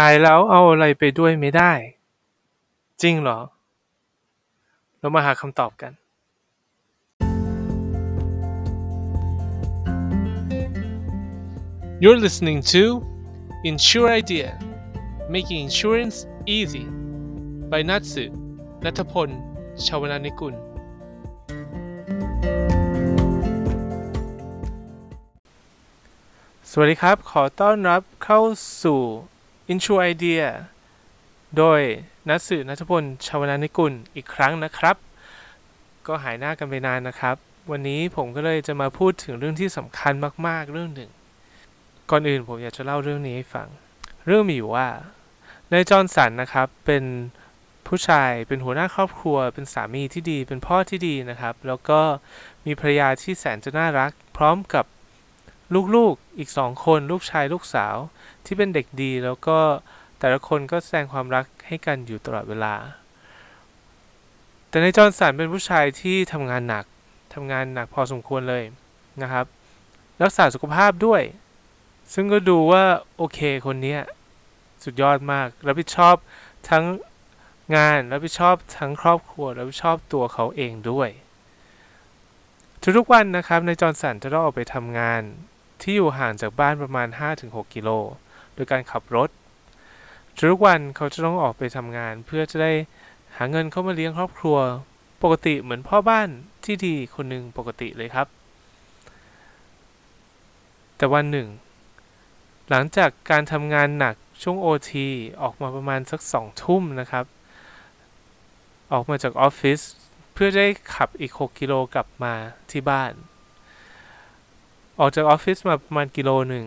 ตายแล้วเอาอะไรไปด้วยไม่ได้ จริงเหรอ เรามาหาคำตอบกัน You're listening to Insure Idea Making Insurance Easy by Natsu นัทพล ชาวนานิกุล สวัสดีครับ ขอต้อนรับเข้าสู่ Intro Idea โดยนัสื่อนัทพลชาวนานิกุลอีกครั้งนะครับ ก็หายหน้ากันไปนานนะครับ วันนี้ผมก็เลยจะมาพูดถึงเรื่องที่สำคัญมากๆเรื่องหนึ่ง ก่อนอื่นผมอยากจะเล่าเรื่องนี้ให้ฟัง เรื่องมีอยู่ว่าในจอห์นสันนะครับเป็นผู้ชายเป็นหัวหน้าครอบครัว เป็นสามีที่ดีเป็นพ่อที่ดีนะครับ แล้วก็มีภรรยาที่แสนจะน่ารัก พร้อมกับ ลูกๆอีกสองคนลูกชายลูกสาวที่เป็นเด็กดีแล้วก็แต่ละคนก็แสดงความรักให้กันอยู่ตลอดเวลา แต่ในจอห์นสันเป็นผู้ชายที่ทำงานหนักทำงานหนักพอสมควรเลยนะครับ รักษาสุขภาพด้วย ซึ่งก็ดูว่าโอเคคนนี้สุดยอดมาก รับผิดชอบทั้งงาน รับผิดชอบทั้งครอบครัว รับผิดชอบตัวเขาเองด้วย ทุกๆวันนะครับในจอห์นสันจะต้องออกไปทำงาน ที่อยู่ห่างจากบ้านประมาณ 5-6 กิโล โดยการขับรถ ทุกวันเขาจะต้องออกไปทำงานเพื่อจะได้หาเงินเข้ามาเลี้ยงครอบครัว ปกติเหมือนพ่อบ้านที่ดีคนหนึ่งปกติเลยครับ แต่วันหนึ่ง หลังจากการทำงานหนักช่วง OT ออกมาประมาณสักสองทุ่มนะครับ ออกมาจากออฟฟิศเพื่อได้ขับอีก 6 กิโลกลับมาที่บ้าน ออกจากออฟฟิศมาประมาณกิโลหนึ่ง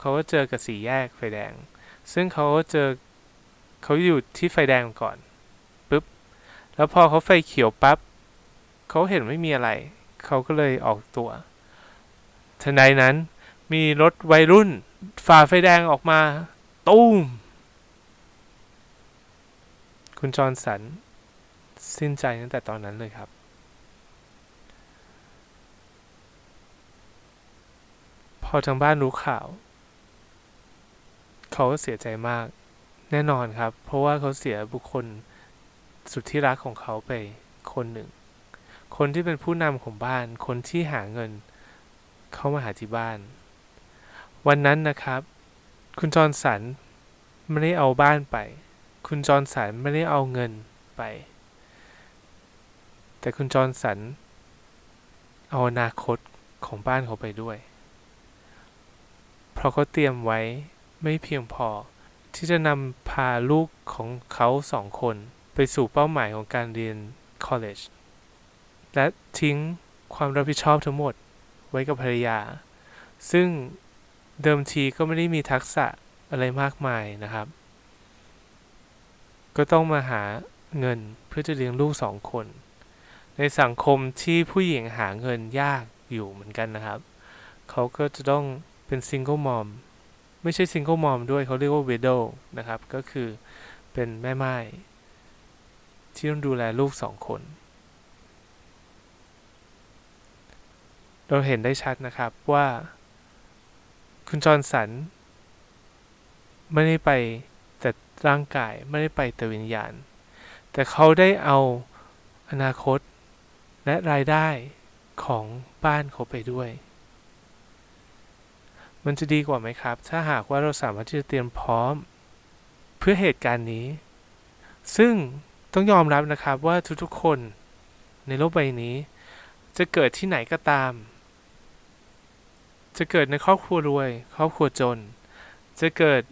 เขาก็เจอกับสี่แยกไฟแดง ซึ่งเขาก็เจอเขาอยู่ที่ไฟแดงก่อนปุ๊บ แล้วพอเขาไฟเขียวปับ๊บเขาเห็นไม่มีอะไร เขาก็เลยออกตัวทันใดนั้นมีรถวัยรุ่นฝ่าไฟแดงออกมาตุ้ม คุณจอห์นสัน สิ้นใจตั้งแต่ตอนนั้นเลยครับ อทางบ้านรู้ข่าว เขาก็เสียใจมาก แน่นอนครับ เพราะว่าเขาเสียบุคคลสุดที่รักของเขาไปคนหนึ่ง คนที่เป็นผู้นำของบ้าน คนที่หาเงิน เข้ามาหาที่บ้าน วันนั้นนะครับ คุณจอห์สันไม่ได้เอาบ้านไป คุณจอห์สันไม่ได้เอาเงินไป แต่คุณจอห์สันเอาอนาคตของบ้านเขาไปด้วย เพราะเขาเตรียมไว้ไม่เพียงพอ ที่จะนำพาลูกของเขาสองคน ไปสู่เป้าหมายของการเรียน college และทิ้งความรับผิดชอบทั้งหมดไว้กับภรรยา ซึ่งเดิมทีก็ไม่ได้มีทักษะอะไรมากมายนะครับ ก็ต้องมาหาเงินเพื่อจะเลี้ยงลูกสองคน ในสังคมที่ผู้หญิงหาเงินยากอยู่เหมือนกันนะครับ เขาก็จะต้อง เป็นซิงเกิลมอมไม่ใช่ซิงเกิลมอมด้วยเขาเรียกว่าเวดโดนะครับ ก็คือเป็นแม่ไม้ที่ต้องดูแลลูกสองคน เราเห็นได้ชัดนะครับว่า คุณจอห์นสัน ไม่ได้ไปแต่ร่างกายไม่ได้ไปแต่วิญญาณ แต่เขาได้เอาอนาคตและรายได้ของบ้านเขาไปด้วย มันจะดีกว่าไหมครับ ถ้าหากว่าเราสามารถที่จะเตรียมพร้อม เพื่อเหตุการณ์นี้ ซึ่งต้องยอมรับนะครับว่าทุกๆคนในโลกใบนี้ จะเกิดที่ไหนก็ตาม จะเกิดในครอบครัวรวย ครอบครัวจน จะเกิด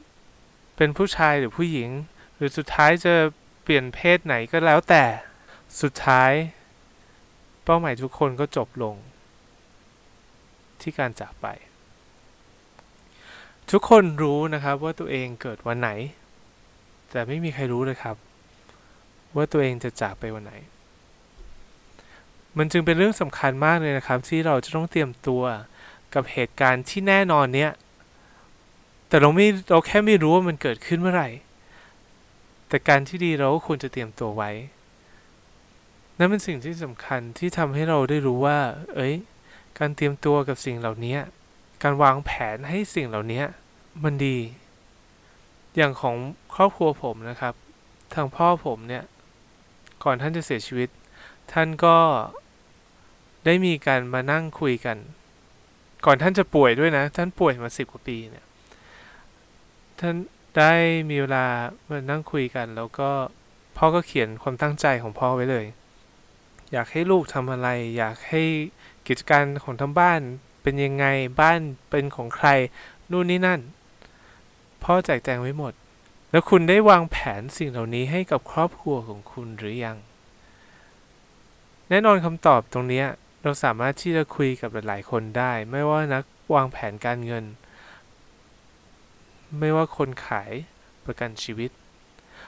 เป็นผู้ชายหรือผู้หญิง หรือสุดท้ายจะเปลี่ยนเพศไหนก็แล้วแต่สุดท้าย เป้าหมายทุกคนก็จบลง ที่การจากไป ทุกคนรู้นะครับว่าตัวเองเกิดวันไหน แต่ไม่มีใครรู้เลยครับ ว่าตัวเองจะจากไปวันไหน มันจึงเป็นเรื่องสำคัญมากเลยนะครับ ที่เราจะต้องเตรียมตัวกับเหตุการณ์ที่แน่นอนเนี้ยแต่เราไม่เราแค่ไม่รู้ว่ามันเกิดขึ้นเมื่อไหร่ แต่การที่ดีเราก็ควรจะเตรียมตัวไว้ นั่นเป็นสิ่งที่สำคัญที่ทำให้เราได้รู้ว่า เอ้ย การเตรียมตัวกับสิ่งเหล่านี้ การวางแผนให้สิ่งเหล่านี้มันดี อย่างของครอบครัวผมนะครับ ทางพ่อผมเนี่ย ก่อนท่านจะเสียชีวิต ท่านก็ได้มีการมานั่งคุยกัน ก่อนท่านจะป่วยด้วยนะ ท่านป่วยมาสิบกว่าปีเนี่ย ท่านได้มีเวลามานั่งคุยกัน แล้วก็พ่อก็เขียนความตั้งใจของพ่อไว้เลย อยากให้ลูกทำอะไร อยากให้กิจการของทั้งบ้าน เป็นยังไงบ้านเป็นของใคร นู่นนี่นั่น พ่อแจกแจงไว้หมด แล้วคุณได้วางแผนสิ่งเหล่านี้ให้กับครอบครัวของคุณหรือยัง แน่นอนคำตอบตรงนี้เราสามารถที่จะคุยกับหลาย ๆ คนได้ ไม่ว่านักวางแผนการเงิน ไม่ว่าคนขายประกันชีวิต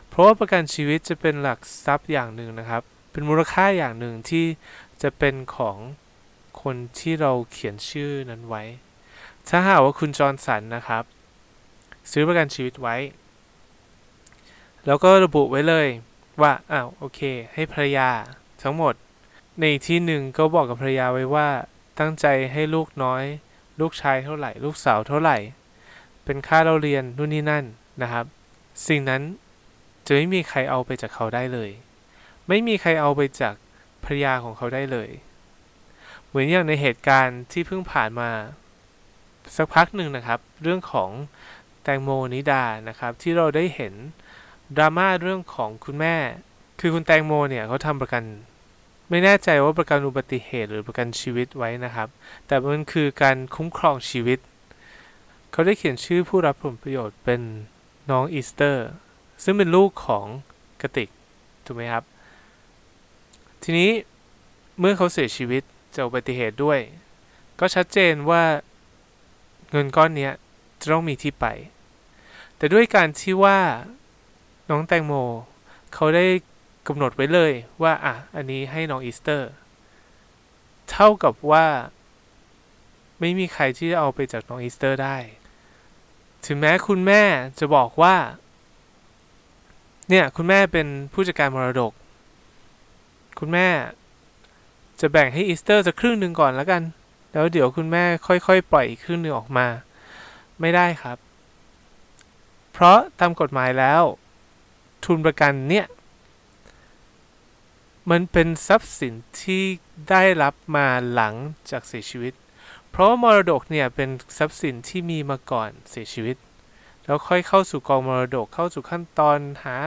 เพราะว่าประกันชีวิตจะเป็นหลักทรัพย์อย่างหนึ่งนะครับ เป็นมูลค่าอย่างหนึ่งที่จะเป็นของ คนที่เราเขียนชื่อนั้นไว้ ถ้าหากว่าคุณจอร์นสันนะครับ ซื้อประกันชีวิตไว้ แล้วก็ระบุไว้เลยว่าอ้าวโอเค ให้ภรรยาทั้งหมด ในที่หนึ่งก็บอกกับภรรยาไว้ว่า ตั้งใจให้ลูกน้อย ลูกชายเท่าไหร่ ลูกสาวเท่าไหร่ เป็นค่าเราเรียนนู่นนี่นั่นนะครับ สิ่งนั้นจะไม่มีใครเอาไปจากเขาได้เลย ไม่มีใครเอาไปจากภรรยาของเขาได้เลย เหมือนอย่างในเหตุการณ์ที่เพิ่งผ่านมาสักพักหนึ่งนะครับ เรื่องของแตงโมนิดานะครับ ที่เราได้เห็นดราม่าเรื่องของคุณแม่ คือคุณแตงโมเนี่ยเขาทำประกัน ไม่แน่ใจว่าประกันอุบัติเหตุหรือประกันชีวิตไว้นะครับ แต่มันคือการคุ้มครองชีวิต เขาได้เขียนชื่อผู้รับผลประโยชน์เป็นน้องอีสเตอร์ ซึ่งเป็นลูกของกติกถูกไหมครับ ทีนี้เมื่อเขาเสียชีวิต จากอุบัติเหตุด้วย ก็ชัดเจนว่าเงินก้อนนี้จะต้องมีที่ไป แต่ด้วยการที่ว่าน้องแตงโม เขาได้กำหนดไว้เลยว่าอะอันนี้ให้น้องอีสเตอร์ เท่ากับว่า ไม่มีใครที่จะเอาไปจากน้องอีสเตอร์ได้ ถึงแม้คุณแม่จะบอกว่า เนี่ยคุณแม่เป็นผู้จัดการมรดก คุณแม่ จะแบ่งให้อีสเตอร์สักครึ่งหนึ่งก่อนแล้วกัน แล้วเดี๋ยวคุณแม่ค่อยๆ ปล่อยอีกครึ่งหนึ่งออกมา ไม่ได้ครับ เพราะตามกฎหมายแล้ว ทุนประกันเนี่ย มันเป็นทรัพย์สินที่ได้รับมาหลังจากเสียชีวิต เพราะมรดกเนี่ยเป็นทรัพย์สินที่มีมาก่อนเสียชีวิต แล้วค่อยเข้าสู่กองมรดกเข้าสู่ขั้นตอนหา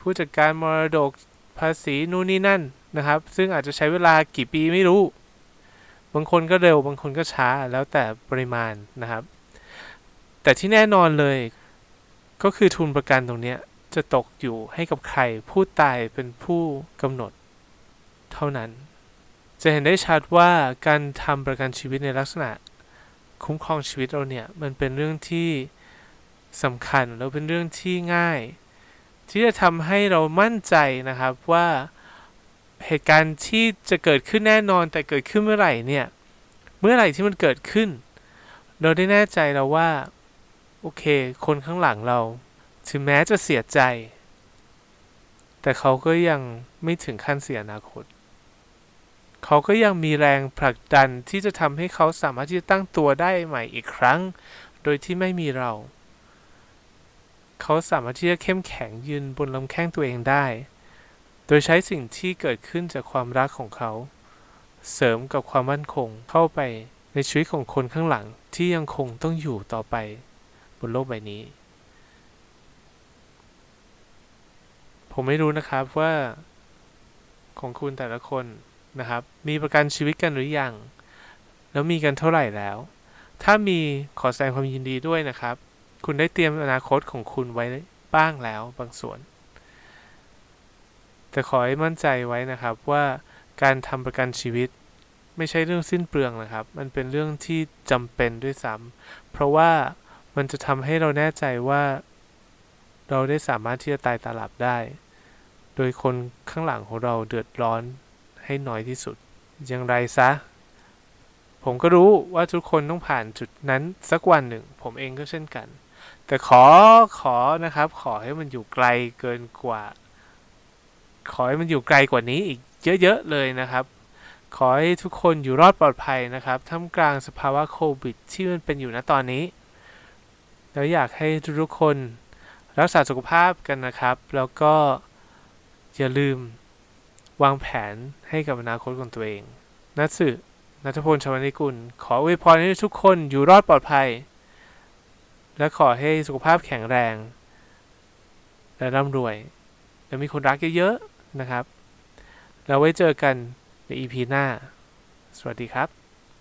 ผู้จัดการมรดกภาษีนู่นนี่นั่น นะครับ ซึ่งอาจจะใช้เวลากี่ปีไม่รู้ บางคนก็เร็วบางคนก็ช้าแล้วแต่ปริมาณนะครับ แต่ที่แน่นอนเลย ก็คือทุนประกันตรงนี้จะตกอยู่ให้กับใครผู้ตายเป็นผู้กำหนด เท่านั้น จะเห็นได้ชัดว่าการทำประกันชีวิตในลักษณะ คุ้มครองชีวิตเราเนี่ยมันเป็นเรื่องที่สำคัญแล้วเป็นเรื่องที่ง่าย ที่จะทำให้เรามั่นใจนะครับว่า เหตุการณ์ที่จะเกิดขึ้นแน่นอน แต่เกิดขึ้นเมื่อไหร่เนี่ย เมื่อไหร่ที่มันเกิดขึ้น เราได้แน่ใจแล้วว่า โอเค คนข้างหลังเรา ถึงแม้จะเสียใจ แต่เขาก็ยังไม่ถึงขั้นเสียอนาคต เขาก็ยังมีแรงผลักดันที่จะทำให้เขาสามารถที่จะตั้งตัวได้ใหม่อีกครั้ง โดยที่ไม่มีเรา เขาสามารถที่จะเข้มแข็งยืนบนลำแข้งตัวเองได้ โดยใช้สิ่งที่เกิดขึ้นจากความรักของเขา เสริมกับความมั่นคงเข้าไปในชีวิตของคนข้างหลังที่ยังคงต้องอยู่ต่อไปบนโลกใบนี้ ผมไม่รู้นะครับว่าของคุณแต่ละคนนะครับ มีประกันชีวิตกันหรือยัง แล้วมีกันเท่าไหร่แล้ว ถ้ามีขอแสดงความยินดีด้วยนะครับ คุณได้เตรียมอนาคตของคุณไว้บ้างแล้วบางส่วน แต่ขอให้มั่นใจไว้นะครับว่าการทำประกันชีวิต ไม่ใช่เรื่องสิ้นเปลืองนะครับ มันเป็นเรื่องที่จำเป็นด้วยซ้ำเพราะว่ามันจะทำให้เราแน่ใจว่า เราได้สามารถที่จะตายตาหลับได้ โดยคนข้างหลังของเราเดือดร้อนให้น้อยที่สุด อย่างไรซะ ผมก็รู้ว่าทุกคนต้องผ่านจุดนั้นสักวันหนึ่ง ผมเองก็เช่นกัน แต่ขอขอนะครับ ขอให้มันอยู่ไกลเกินกว่า ขอให้มันอยู่ไกลกว่านี้อีกเยอะๆเลยนะครับ ขอให้ทุกคนอยู่รอดปลอดภัยนะครับท่ามกลางสภาวะโควิด ที่มันเป็นอยู่ณตอนนี้ แล้วอยากให้ทุกๆคนรักษาสุขภาพกันนะครับ แล้วก็อย่าลืมวางแผนให้กับอนาคตของตัวเองนัทสึนัทพลชวนิกุล ขออวยพรให้ทุกคนอยู่รอดปลอดภัย และขอให้สุขภาพแข็งแรง และร่ำรวย และมีคนรักเยอะๆ นะครับ แล้วไว้เจอกันใน EP หน้า สวัสดีครับ